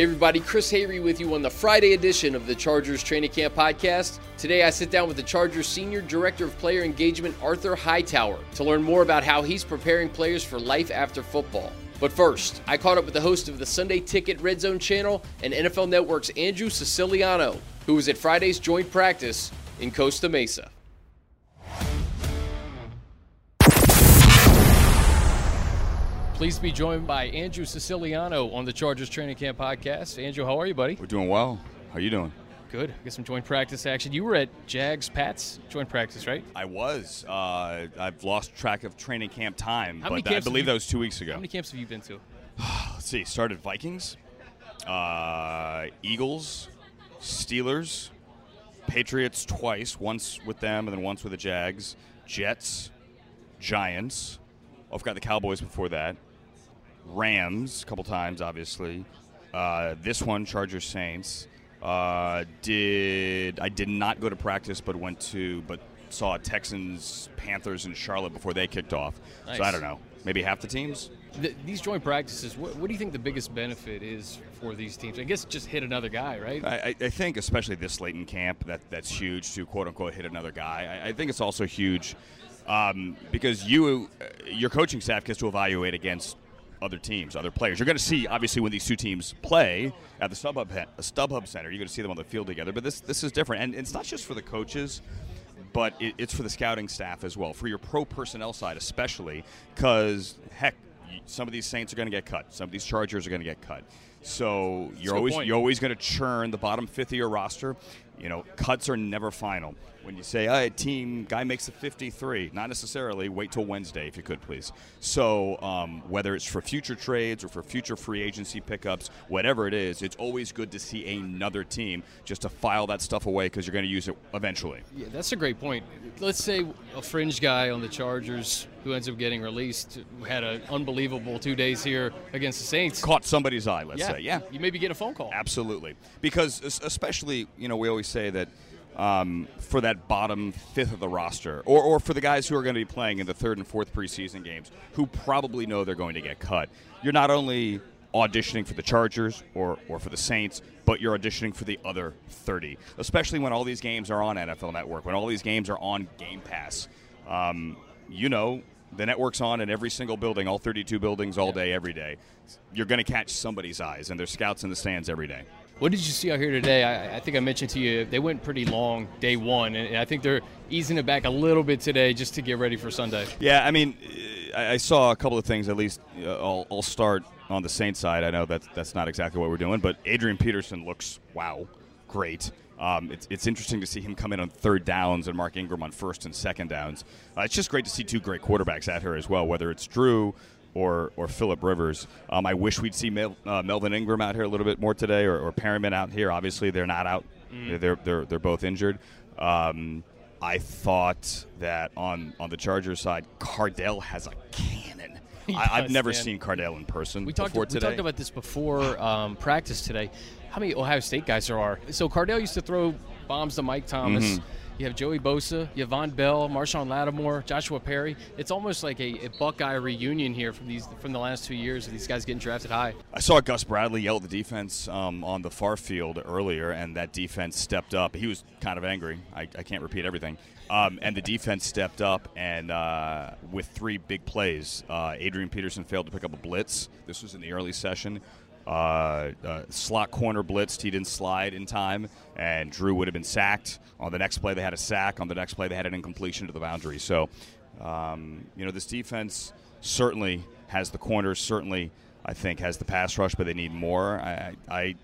Hey everybody, Chris Hayre with you on the Friday edition of the Chargers Training Camp Podcast. Today I sit down with the Chargers Senior Director of Player Engagement, Arthur Hightower, to learn more about how he's preparing players for life after football. But first, I caught up with the host of the Sunday Ticket Red Zone channel and NFL Network's Andrew Siciliano, who was at Friday's joint practice in Costa Mesa. Pleased to be joined by Andrew Siciliano on the Chargers Training Camp podcast. Andrew, how are you, buddy? We're doing well. How are you doing? Good. Get some joint practice action. You were at Jags Pats joint practice, right? I was. Uh, I've lost track of training camp time, but I believe you- that was two weeks ago. How many camps have you been to? Let's see. Started Vikings, uh, Eagles, Steelers, Patriots twice. Once with them, and then once with the Jags. Jets, Giants. Oh, I forgot the Cowboys before that. Rams a couple times, obviously. Uh, this one, Chargers Saints. Uh, did I did not go to practice, but went to but saw Texans, Panthers, and Charlotte before they kicked off. So I don't know, maybe half the teams. Th these joint practices, what, what do you think the biggest benefit is for these teams? I guess just hit another guy, right? I, I- I think, especially this late in camp, that that's huge to quote unquote hit another guy. I, I think it's also huge um, because you, uh, your coaching staff gets to evaluate against other teams, other players. You're going to see obviously when these two teams play at the StubHub StubHub Center, you're going to see them on the field together. But this this is different, and it's not just for the coaches. But it, it's for the scouting staff as well, for your pro personnel side especially, because heck, some of these Saints are going to get cut, some of these Chargers are going to get cut. So you're always point. you're always going to churn the bottom fifth of your roster. You know, cuts are never final. When you say, "Hey, team guy makes a 53," not necessarily. Wait till Wednesday, if you could, please. So um, whether it's for future trades or for future free agency pickups, whatever it is, it's always good to see another team just to file that stuff away because you're going to use it eventually. Yeah, that's a great point. Let's say a fringe guy on the Chargers who ends up getting released had an unbelievable two days here against the Saints. Caught somebody's eye, let's yeah, say. Yeah, You maybe get a phone call. Absolutely, because especially you know we always say that um, for that bottom fifth of the roster, or, or for the guys who are going to be playing in the third and fourth preseason games, who probably know they're going to get cut. You're not only auditioning for the Chargers or, or for the Saints, but you're auditioning for the other 30, especially when all these games are on NFL Network, when all these games are on Game Pass. Um, you know, the network's on in every single building, all 32 buildings, all day, every day. You're going to catch somebody's eyes, and there's scouts in the stands every day. What did you see out here today? I, I think I mentioned to you they went pretty long day one, and I think they're easing it back a little bit today just to get ready for Sunday. Yeah, I mean, I, saw a couple of things. At least uh, I'll, I'll start on the Saints side. I know that that's not exactly what we're doing, but Adrian Peterson looks wow, great. Um, it's, it's interesting to see him come in on third downs and Mark Ingram on first and second downs. Uh, it's just great to see two great quarterbacks at her as well, whether it's Drew or or Philip Rivers. Um, I wish we'd see Mel, uh, Melvin Ingram out here a little bit more today, or, or Perryman out here. Obviously, they're not out; they're they're they're both injured. Um, I thought that on on the Chargers side, Cardale has a cannon. He I, I've never man. seen Cardale in person We talked, we talked about this before um, practice today. How many Ohio State guys there are? So Cardale used to throw bombs to Mike Thomas. Mm-hmm. You have Joey Bosa, Vonn Bell, Marshon Lattimore, Joshua Perry. It's almost like a, a Buckeye reunion here from these from the last two years of these guys getting drafted high. I saw Gus Bradley yell at the defense um, on the far field earlier, and that defense stepped up. He was kind of angry. I, I can't repeat everything. Um, and the defense stepped up, and uh, with three big plays, uh, Adrian Peterson failed to pick up a blitz. This was in the early session. Uh, uh, slot corner blitzed. He didn't slide in time, and Drew would have been sacked. On the next play, they had a sack. On the next play, they had an incompletion to the boundary. So, um, you know, this defense certainly has the corners. Certainly, I think has the pass rush, but they need more. I, I,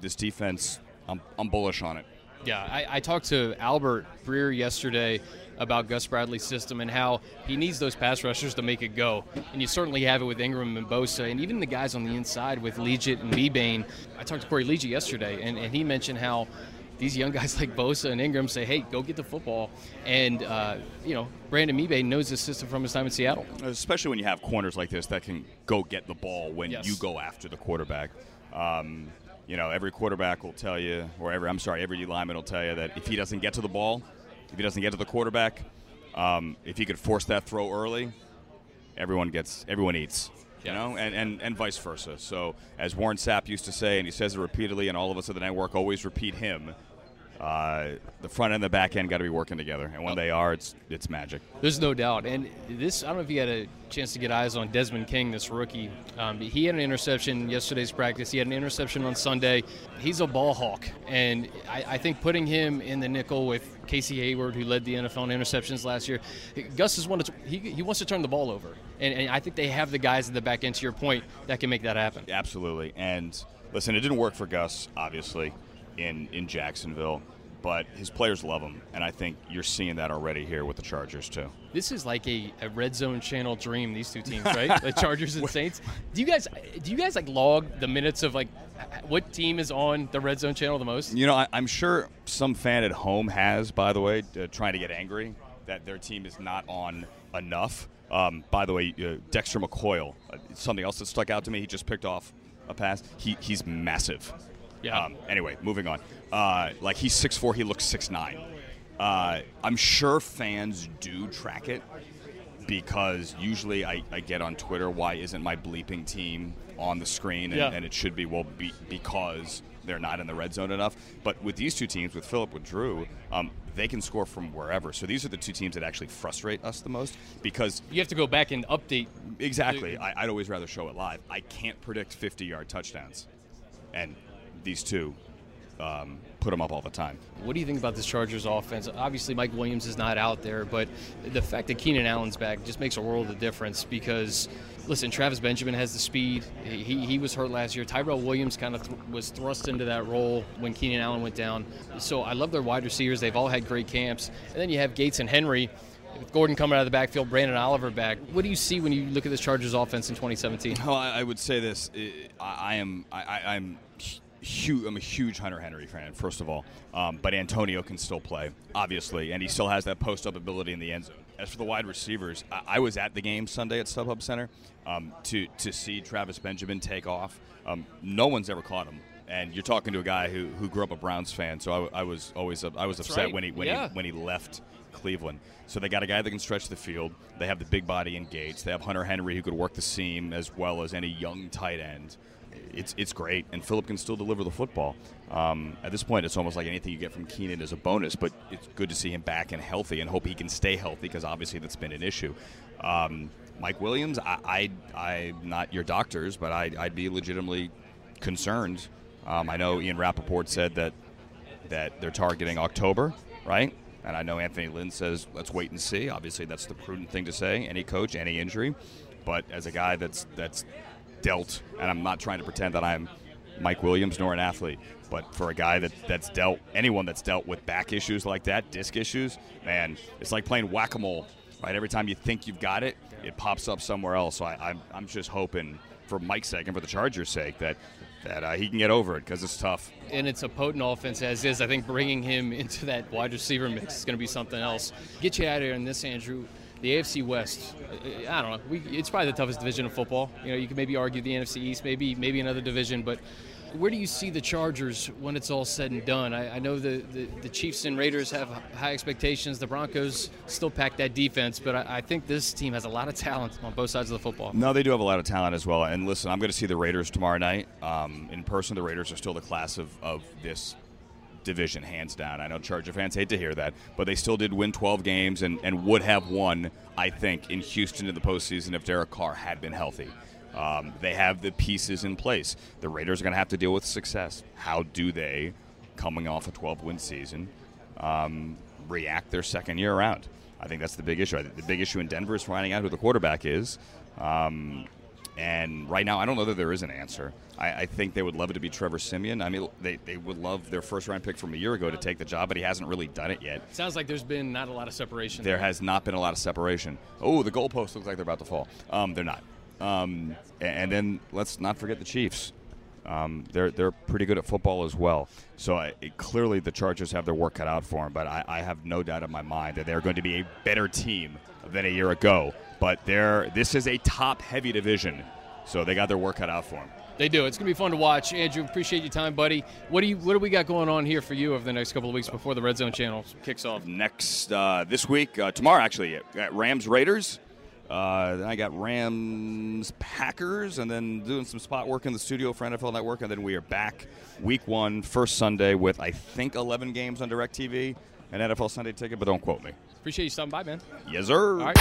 this defense, I'm, I'm bullish on it. Yeah, I, I talked to Albert Breer yesterday about Gus Bradley's system and how he needs those pass rushers to make it go. And you certainly have it with Ingram and Bosa, and even the guys on the inside with Liuget and Mebane. I talked to Corey Liuget yesterday, and, and he mentioned how these young guys like Bosa and Ingram say, hey, go get the football. And, uh, you know, Brandon Mebane knows this system from his time in Seattle. especially when you have corners like this that can go get the ball when Yes. you go after the quarterback. Um, you know, every quarterback will tell you, or every I'm sorry, every D lineman will tell you that if he doesn't get to the ball, if he doesn't get to the quarterback, um, if he could force that throw early, everyone gets everyone eats. You know, and, and, and vice versa. So, as Warren Sapp used to say, and he says it repeatedly, and all of us at the network always repeat him uh, the front end and the back end got to be working together, and when they are, it's it's magic. There's no doubt. And this, I don't know if you had a chance to get eyes on Desmond King, this rookie. Um, he had an interception yesterday's practice. He had an interception on Sunday. He's a ball hawk, and I, I think putting him in the nickel with Casey Hayward, who led the NFL in interceptions last year, Gus is one. He, he wants to turn the ball over, and, and I think they have the guys at the back end. To your point, that can make that happen. Absolutely. And listen, it didn't work for Gus, obviously in in Jacksonville but his players love him, and I think you're seeing that already here with the Chargers too. This is like a, a red zone channel dream. These two teams, right? the Chargers and Saints. Do you guys do you guys like log the minutes of like what team is on the red zone channel the most? You know, I, am sure some fan at home has, by the way, uh, trying to get angry that their team is not on enough. Um, by the way, uh, Dexter McCoy, uh, something else that stuck out to me. He just picked off a pass. He, he's massive. Yeah. Um, anyway, moving on. Uh, like he's six four, he looks six nine. Uh, I'm sure fans do track it because usually I, I, get on Twitter, why isn't my bleeping team on the screen? And, yeah. and it should be, well, be, because they're not in the red zone enough. But with these two teams, with Philip, with Drew, um, they can score from wherever. So these are the two teams that actually frustrate us the most because you have to go back and update. Exactly. I, I'd always rather show it live. I can't predict 50 yard touchdowns. And these two um, put them up all the time. What do you think about this Chargers offense? Obviously, Mike Williams is not out there, but the fact that Keenan Allen's back just makes a world of difference because, listen, Travis Benjamin has the speed. He, he was hurt last year. Tyrell Williams kind of th- was thrust into that role when Keenan Allen went down. So I love their wide receivers. They've all had great camps. And then you have Gates and Henry. With Gordon coming out of the backfield, Branden Oliver back. What do you see when you look at this Chargers offense in 2017? Well, I, would say this: I, am I, I'm huge. I'm a huge Hunter Henry fan, first of all. Um, but Antonio can still play, obviously, and he still has that post-up ability in the end zone. As for the wide receivers, I, I was at the game Sunday at StubHub Center um, to to see Travis Benjamin take off. Um, no one's ever caught him, and you're talking to a guy who, who grew up a Browns fan, so I, I was always I was upset right. when he when yeah. he when he left Cleveland. So they got a guy that can stretch the field. They have the big body in Gates. They have Hunter Henry who could work the seam as well as any young tight end it's it's great, and Philip can still deliver the football. Um, at this point, it's almost like anything you get from Keenan is a bonus, but it's good to see him back and healthy, and hope he can stay healthy because obviously that's been an issue. Um, Mike Williams, I, I, am not your doctors, but I, I'd be legitimately concerned. Um, I know Ian Rapoport said that that they're targeting October, right? And I know Anthony Lynn says let's wait and see. Obviously, that's the prudent thing to say. Any coach, any injury, but as a guy that's that's dealt, and I'm not trying to pretend that I'm Mike Williams nor an athlete, but for a guy that, that's dealt, anyone that's dealt with back issues like that, disc issues, man, it's like playing whack a mole, right? Every time you think you've got it, it pops up somewhere else. So I, I'm, I'm just hoping, for Mike's sake and for the Chargers' sake, that that uh, he can get over it because it's tough. And it's a potent offense as is. I think bringing him into that wide receiver mix is going to be something else. Get you out of here in this, Andrew the AFC West, I don't know. We, it's probably the toughest division of football. You know, you could maybe argue the NFC East, maybe maybe another division, but where do you see the Chargers when it's all said and done? I, I know the, the, the, Chiefs and Raiders have high expectations. The Broncos still pack that defense, but I, I, think this team has a lot of talent on both sides of the football. No, they do have a lot of talent as well. And listen, I'm going to see the Raiders tomorrow night um, in person. The Raiders are still the class of, of this division, hands down. I know Charger fans hate to hear that, but they still did win 12 games and, and would have won, I think, in Houston in the postseason if Derek Carr had been healthy. Um, they have the pieces in place. The Raiders are going to have to deal with success. How do they, coming off a 12 win season, um, react their second year around? I think that's the big issue. The big issue in Denver is finding out who the quarterback is. Um, and right now, I don't know that there is an answer. I, I, think they would love it to be Trevor Siemian. I mean, they, they would love their first round pick from a year ago to take the job, but he hasn't really done it yet. Sounds like there's been not a lot of separation. There, there. has not been a lot of separation. Oh, the goalpost looks like they're about to fall. Um, they're not. Um, and then let's not forget the Chiefs. Um, they're they're pretty good at football as well. So I, it, clearly the Chargers have their work cut out for them. But I, I have no doubt in my mind that they're going to be a better team than a year ago. But they're this is a top heavy division so they got their work cut out for them. They do. It's going to be fun to watch. Andrew, appreciate your time, buddy. What do you What do we got going on here for you over the next couple of weeks before the Red Zone Channel kicks off? Next uh, this week, uh, tomorrow actually, at Rams Raiders. Uh, then I got Rams, Packers, and then doing some spot work in the studio for NFL Network, and then we are back week one, first Sunday with I think 11 games on DirecTV, an NFL Sunday ticket, but don't quote me. Appreciate you stopping by, man. Yes, sir.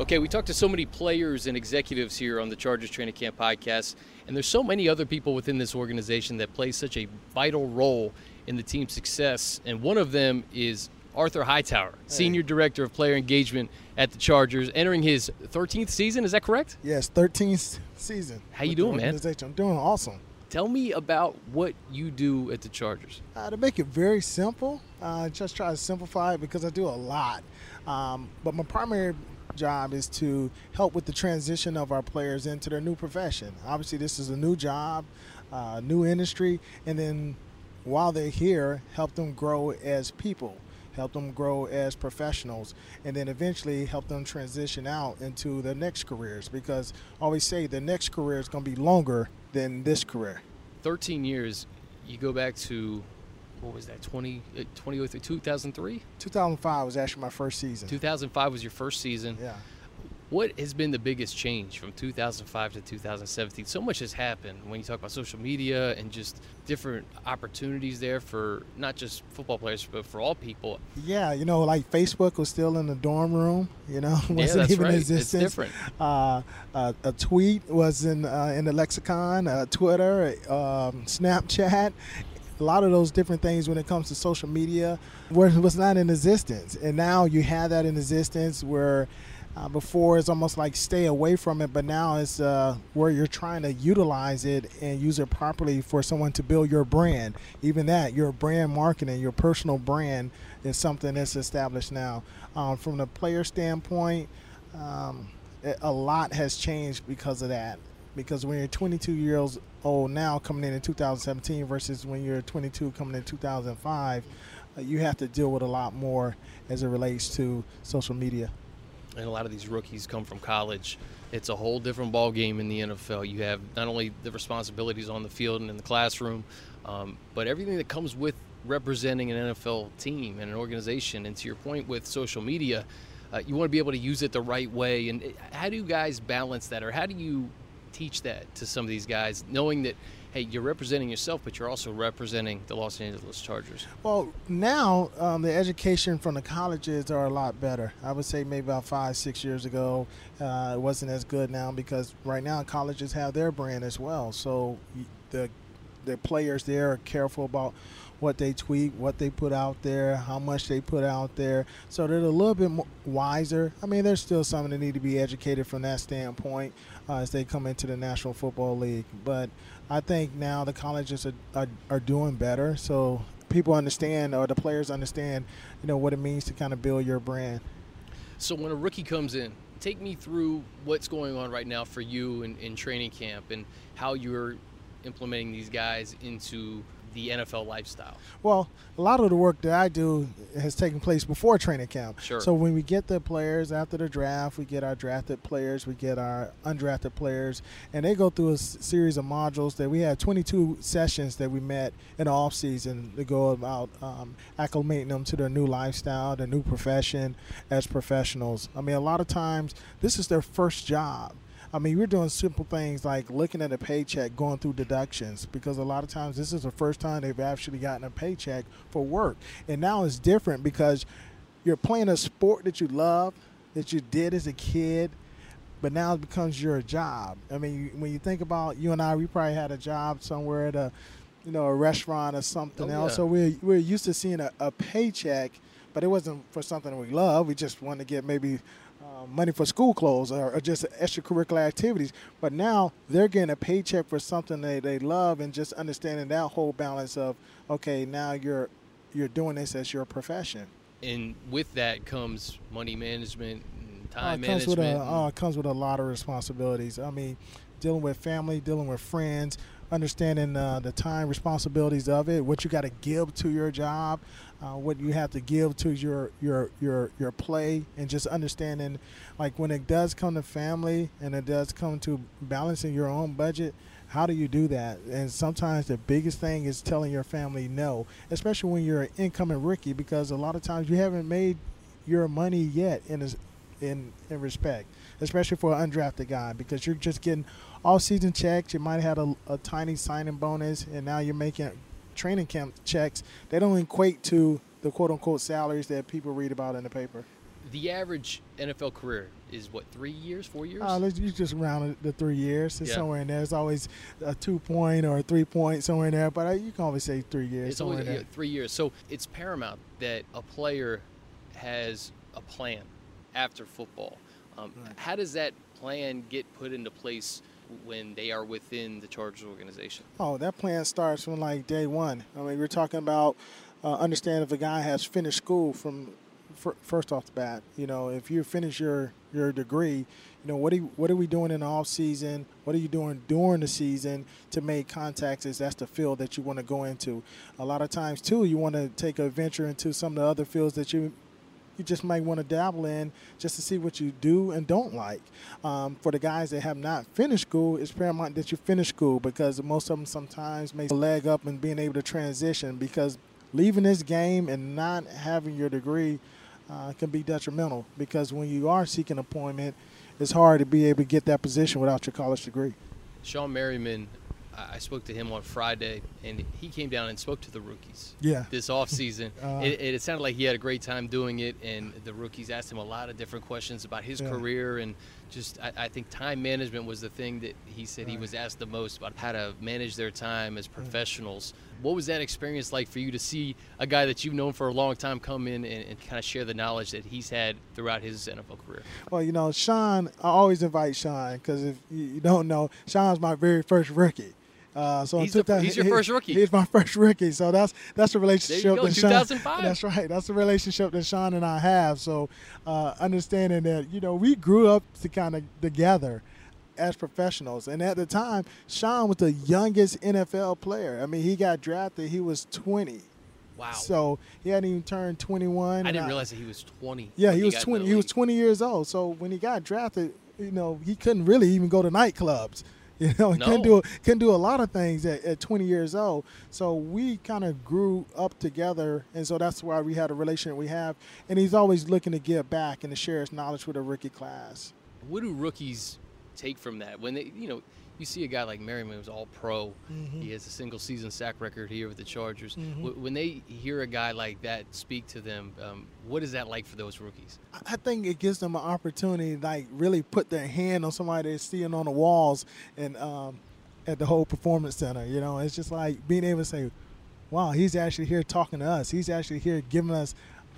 Okay, we talked to so many players and executives here on the Chargers Training Camp podcast, and there's so many other people within this organization that play such a vital role in the team's success. And one of them is Arthur Hightower, Senior Director of Player Engagement at the Chargers, entering his 13th season. Is that correct? Yes, 13th season. How you doing, man? I'm doing awesome. Tell me about what you do at the Chargers. Uh, to make it very simple, uh, just try to simplify it because I do a lot. Um, but my primary job is to help with the transition of our players into their new profession. Obviously, this is a new job, uh, new industry, and then while they're here, help them grow as people, help them grow as professionals, and then eventually help them transition out into their next careers. Because I always say the next career is going to be longer than this career. 13 years, you go back to, what was that, 20, uh, 2003, 2003? 2005 was actually my first season. 2005 was your first season. Yeah. What has been the biggest change from 2005 to 2017? So much has happened when you talk about social media and just different opportunities there for not just football players, but for all people. Yeah, you know, like Facebook was still in the dorm room. You know, wasn't yeah, that's even right. in It's existence. different. Uh, uh, a tweet was in uh, in the lexicon. Uh, Twitter, um, Snapchat. A lot of those different things when it comes to social media was was not in existence, and now you have that in existence where. Uh, before it's almost like stay away from it, but now it's uh, where you're trying to utilize it and use it properly for someone to build your brand. Even that, your brand marketing, your personal brand is something that's established now. Um, from the player standpoint, um, it- a lot has changed because of that. Because when you're 22 years old now, coming in in 2017, versus when you're 22 coming in 2005, uh, you have to deal with a lot more as it relates to social media. And a lot of these rookies come from college. It's a whole different ball game in the NFL. You have not only the responsibilities on the field and in the classroom, um, but everything that comes with representing an NFL team and an organization. And to your point with social media, uh, you want to be able to use it the right way. And how do you guys balance that, or how do you teach that to some of these guys, knowing that hey, you're representing yourself, but you're also representing the Los Angeles Chargers? Well, now um, the education from the colleges are a lot better. I would say maybe about five, six years ago, uh, it wasn't as good now because right now colleges have their brand as well. So the the players there are careful about what they tweet, what they put out there, how much they put out there. So they're a little bit wiser. I mean, there's still some that need to be educated from that standpoint uh, as they come into the National Football League. But I think now the colleges are, are, are doing better. So people understand, or the players understand, you know, what it means to kind of build your brand. So when a rookie comes in, take me through what's going on right now for you in, in training camp and how you're implementing these guys into the NFL lifestyle. Well, a lot of the work that I do has taken place before training camp. Sure. So when we get the players after the draft, we get our drafted players, we get our undrafted players, and they go through a s- series of modules that we had 22 sessions that we met in the off season to go about um, acclimating them to their new lifestyle, their new profession as professionals. I mean, a lot of times this is their first job. I mean, we're doing simple things like looking at a paycheck, going through deductions, because a lot of times this is the first time they've actually gotten a paycheck for work. And now it's different because you're playing a sport that you love, that you did as a kid, but now it becomes your job. I mean, when you think about you and I, we probably had a job somewhere at a, you know, a restaurant or something Oh, else. yeah. So we're, we're used to seeing a, a paycheck, but it wasn't for something we love. We just wanted to get maybe uh, money for school clothes or, or just extracurricular activities. But now they're getting a paycheck for something they, they love and just understanding that whole balance of, okay, now you're you're doing this as your profession. And with that comes money management and Uh, time it comes with a management. uh, it comes with a lot of responsibilities. I mean, dealing with family, dealing with friends, understanding uh, the time responsibilities of it, what you got to give to your job, uh, what you have to give to your your your your play, and just understanding, like when it does come to family and it does come to balancing your own budget. How do you do that? And sometimes the biggest thing is telling your family no, especially when you're an incoming rookie, because a lot of times you haven't made your money yet in in in respect, especially for an undrafted guy, because you're just getting all season checks. You might have had a, a tiny signing bonus, and now you're making training camp checks. They don't equate to the quote unquote salaries that people read about in the paper. The average NFL career is what three years, four years? Uh, let's you just round the three years. It's yeah. somewhere in there. It's always a two point or a three point somewhere in there, but you can always say three years. It's always yeah, three years. So it's paramount that a player has a plan after football. Um, right. How does that plan get put into place when they are within the Chargers organization? Oh, that plan starts from like day one. I mean, we're talking about uh, understand if a guy has finished school from first off the bat. You know, if you finish your your degree, you know what are you, what are we doing in the off season? What are you doing during the season to make contacts? Is that's the field that you want to go into? A lot of times too, you want to take a venture into some of the other fields that you you just might want to dabble in just to see what you do and don't like. Um, for the guys that have not finished school, it's paramount that you finish school because most of them sometimes a leg up in being able to transition because leaving this game and not having your degree uh, can be detrimental because when you are seeking employment, it's hard to be able to get that position without your college degree. Shawne Merriman I spoke to him on Friday, and he came down and spoke to the rookies. Yeah. This offseason. uh, it, it, sounded like he had a great time doing it, and the rookies asked him a lot of different questions about his yeah. career and just I, I, think time management was the thing that he said right. he was asked the most about how to manage their time as professionals. What was that experience like for you to see a guy that you've known for a long time come in and, and kind of share the knowledge that he's had throughout his NFL career? Well, you know, Shawne, I always invite Shawne because if you don't know, Shawne's my very first rookie. Uh, so he's, the, he's your first rookie. He's my first rookie. So that's that's the relationship. That 2005. that's right. That's the relationship that Shawne and I have. So uh, understanding that you know we grew up to kind of together as professionals, and at the time, Shawne was the youngest NFL player. I mean, he got drafted. He was 20. Wow. So he hadn't even turned 21. I didn't realize that he was 20. Yeah, he, he was 20. He was 20 years old. So when he got drafted, you know, he couldn't really even go to nightclubs. You know, no. can do can do a lot of things at, at 20 years old. So we kind of grew up together, and so that's why we had a relationship we have. And he's always looking to give back and to share his knowledge with a rookie class. What do rookies take from that when they, you know, you see a guy like Merriman who's all pro. Mm-hmm. He has a single season sack record here with the Chargers. Mm-hmm. When they hear a guy like that speak to them, um, what is that like for those rookies? I think it gives them an opportunity to like really put their hand on somebody they're seeing on the walls and um, at the whole performance center. You know, it's just like being able to say, wow, he's actually here talking to us. He's actually here giving us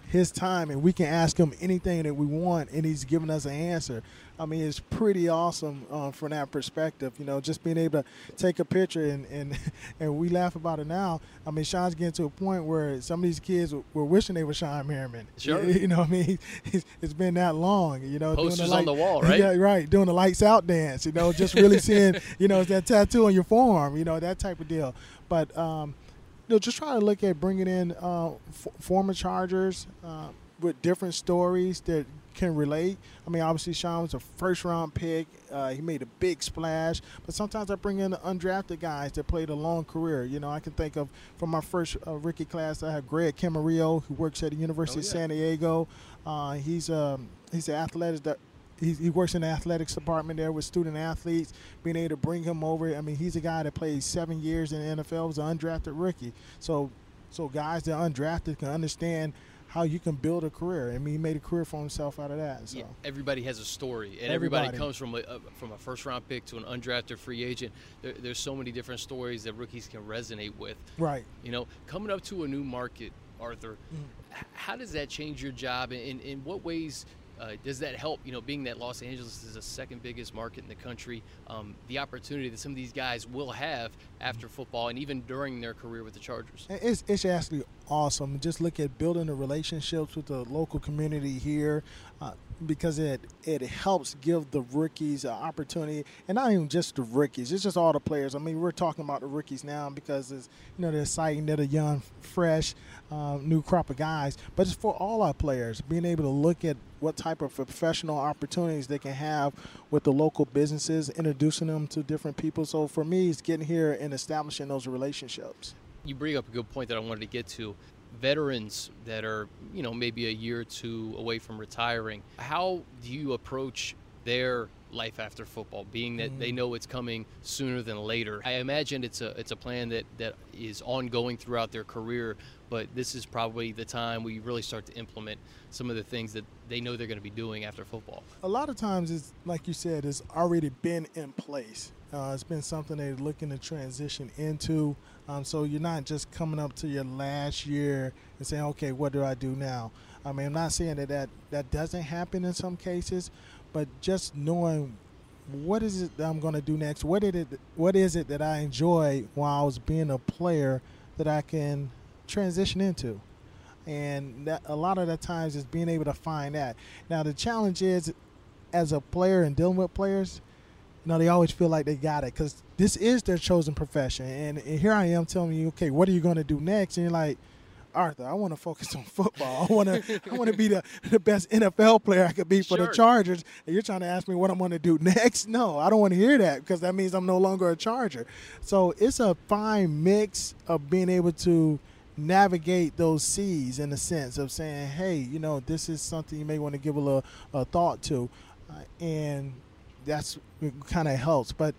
his time and we can ask him anything that we want and he's giving us an answer. I mean, it's pretty awesome uh, from that perspective. You know, just being able to take a picture and, and and we laugh about it now. I mean, Shawne's getting to a point where some of these kids were wishing they were Shawne Merriman. Sure. You, you know, I mean, it's been that long. You know, posters doing the light, on the wall, right? Yeah, right. Doing the lights out dance. You know, just really seeing, you know, that tattoo on your forearm. You know, that type of deal. But um, you know, just try to look at bringing in uh, f- former Chargers uh, with different stories that can relate. I mean, obviously, Sean was a first round pick. Uh, he made a big splash. But sometimes I bring in the undrafted guys that played a long career. You know, I can think of from my first uh, rookie class, I have Greg Camarillo, who works at the University oh, yeah. of San Diego. Uh, he's um, he's an athletic he, he works in the athletics department there with student athletes. Being able to bring him over, I mean, he's a guy that played seven years in the NFL, was an undrafted rookie. So, so guys that are undrafted can understand how you can build a career. I mean, he made a career for himself out of that. So. Yeah, everybody has a story, and everybody, everybody comes from a, from a first round pick to an undrafted free agent. There, there's so many different stories that rookies can resonate with. Right. You know, coming up to a new market, Arthur, mm. how does that change your job? And in, in what ways uh, does that help? You know, being that Los Angeles is the second biggest market in the country, um, the opportunity that some of these guys will have after football and even during their career with the Chargers. It's, it's actually awesome. Just look at building the relationships with the local community here. Uh, because it it helps give the rookies an opportunity, and not even just the rookies. It's just all the players. I mean, we're talking about the rookies now because it's you know they're exciting, they're the young, fresh, uh, new crop of guys. But it's for all our players being able to look at what type of professional opportunities they can have with the local businesses, introducing them to different people. So for me, it's getting here and establishing those relationships. You bring up a good point that I wanted to get to veterans that are, you know, maybe a year or two away from retiring. How do you approach their life after football, being that they know it's coming sooner than later? I imagine it's a it's a plan that that is ongoing throughout their career, but this is probably the time we really start to implement some of the things that they know they're going to be doing after football. A lot of times, it's like you said, it's already been in place. Uh, it's been something they're looking to transition into. Um, so you're not just coming up to your last year and saying, okay, what do I do now? I mean, I'm not saying that that, that doesn't happen in some cases, but just knowing what is it that I'm going to do next? What did it? What is it that I enjoy while I was being a player that I can transition into? And that, a lot of the times is being able to find that. Now the challenge is, as a player and dealing with players, you know they always feel like they got it because this is their chosen profession. And, and here I am telling you, okay, what are you going to do next? And you're like, Arthur, I want to focus on football. I want to I want to be the, the best NFL player I could be for Sure. the Chargers. And you're trying to ask me what I'm going to do next? No, I don't want to hear that because that means I'm no longer a Charger. So it's a fine mix of being able to navigate those seas in the sense of saying, hey, you know, this is something you may want to give a little uh, thought to, uh, and that's kind of helps. But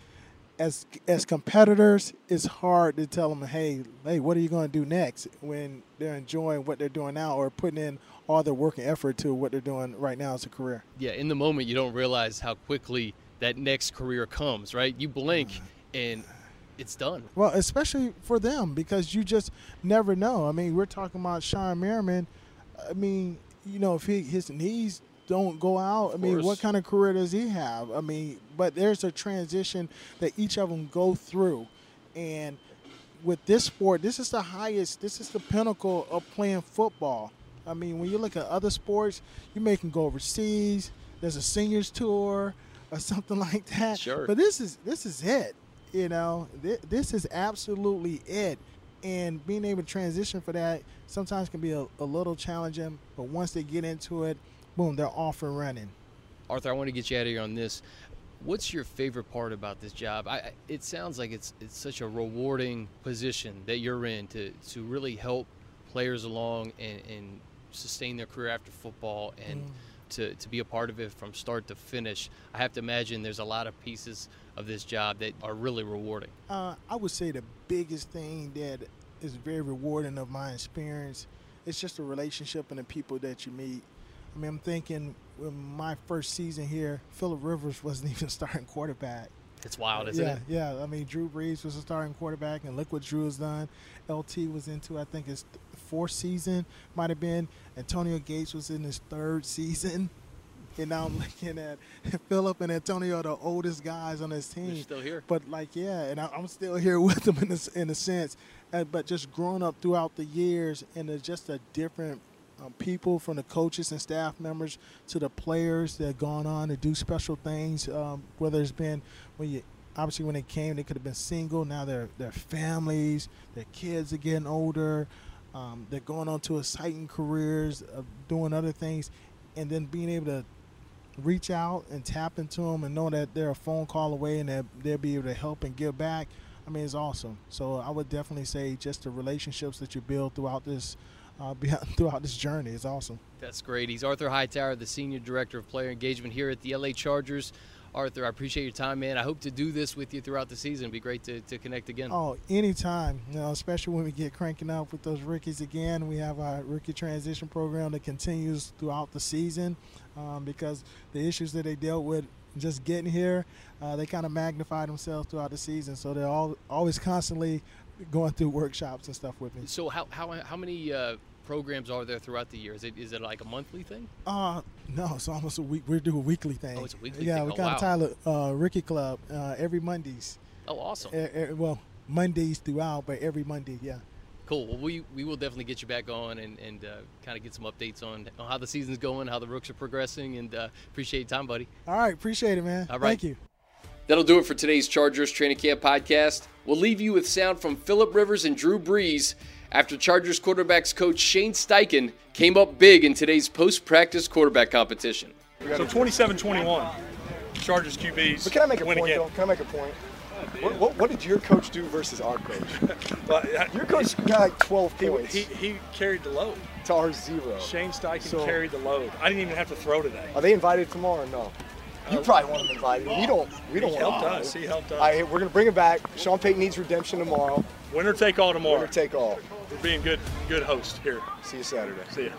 as as competitors, it's hard to tell them, hey, hey, what are you going to do next when they're enjoying what they're doing now or putting in all their work and effort to what they're doing right now as a career. Yeah, in the moment, you don't realize how quickly that next career comes, right? You blink and it's done. Well, especially for them because you just never know. I mean, we're talking about Shawne Merriman. I mean, you know, if he, his knees don't go out, I mean, what kind of career does he have? I mean, but there's a transition that each of them go through, and with this sport, this is the highest, this is the pinnacle of playing football. I mean, when you look at other sports, you may can go overseas. There's a seniors tour or something like that. Sure. But this is this is it. You know, Th- this is absolutely it. And being able to transition for that sometimes can be a, a little challenging. But once they get into it, boom, they're off and running. Arthur, I want to get you out of here on this. What's your favorite part about this job? I, it sounds like it's it's such a rewarding position that you're in to, to really help players along and, and sustain their career after football and to, to be a part of it from start to finish. I have to imagine there's a lot of pieces of this job that are really rewarding. Uh, I would say the biggest thing that is very rewarding of my experience is just the relationship and the people that you meet. I mean, I'm thinking when my first season here, Philip Rivers wasn't even starting quarterback. It's wild, isn't yeah, it? yeah. I mean, Drew Brees was a starting quarterback, and look what Drew has done. LT was into, I think, his fourth season, might have been. Antonio Gates was in his third season. And now I'm looking at Philip and Antonio, are the oldest guys on this team. They're still here. But like, yeah, and I, I'm still here with them in a, in a sense. Uh, but just growing up throughout the years, and there's just a different um, people from the coaches and staff members to the players that have gone on to do special things. Um, whether it's been when you obviously when they came, they could have been single. Now they're they're families. Their kids are getting older. Um, they're going on to exciting careers doing other things, and then being able to reach out and tap into them and know that they're a phone call away and that they'll be able to help and give back. I mean, it's awesome. So I would definitely say just the relationships that you build throughout this uh, throughout this journey It's awesome. That's great. He's Arthur Hightower, the Senior Director of Player Engagement here at the LA Chargers. Arthur, I appreciate your time, man. I hope to do this with you throughout the season. It'd be great to, to connect again. Oh, anytime. You know, especially when we get cranking up with those rookies again. We have our rookie transition program that continues throughout the season um, because the issues that they dealt with just getting here, uh, they kind of magnify themselves throughout the season. So they're all always constantly going through workshops and stuff with me. So how, how, how many uh, programs are there throughout the year? Is it, is it like a monthly thing? Uh, no, it's almost a week. We do a weekly thing. Oh, it's a weekly yeah, thing. we Oh, of wow. tie the uh, rookie club uh, every Mondays. Oh, awesome. Well, Mondays throughout, but every Monday, yeah. Cool. Well, we, we will definitely get you back on and, and uh, kind of get some updates on, on how the season's going, how the Rooks are progressing, and uh, appreciate your time, buddy. All right, appreciate it, man. All right. Thank you. That'll do it for today's Chargers Training Camp podcast. We'll leave you with sound from Philip Rivers and Drew Brees after Chargers quarterbacks coach Shane Steichen came up big in today's post practice quarterback competition. So 27-21, Chargers QBs But can I make a point, again. though? Can I make a point? What, what, what did your coach do versus our coach? But Your coach got like 12 he, points he, he carried the load. to our zero. Shane Steichen So- carried the load. I didn't even have to throw today. Are they invited tomorrow no? You oh. probably want them invited. We don't. We don't He want helped them us. He helped us. All right, we're gonna bring him back. Sean Payton needs redemption tomorrow. Winner take all tomorrow. Winner take all. We're being good good host here. See you Saturday. See ya.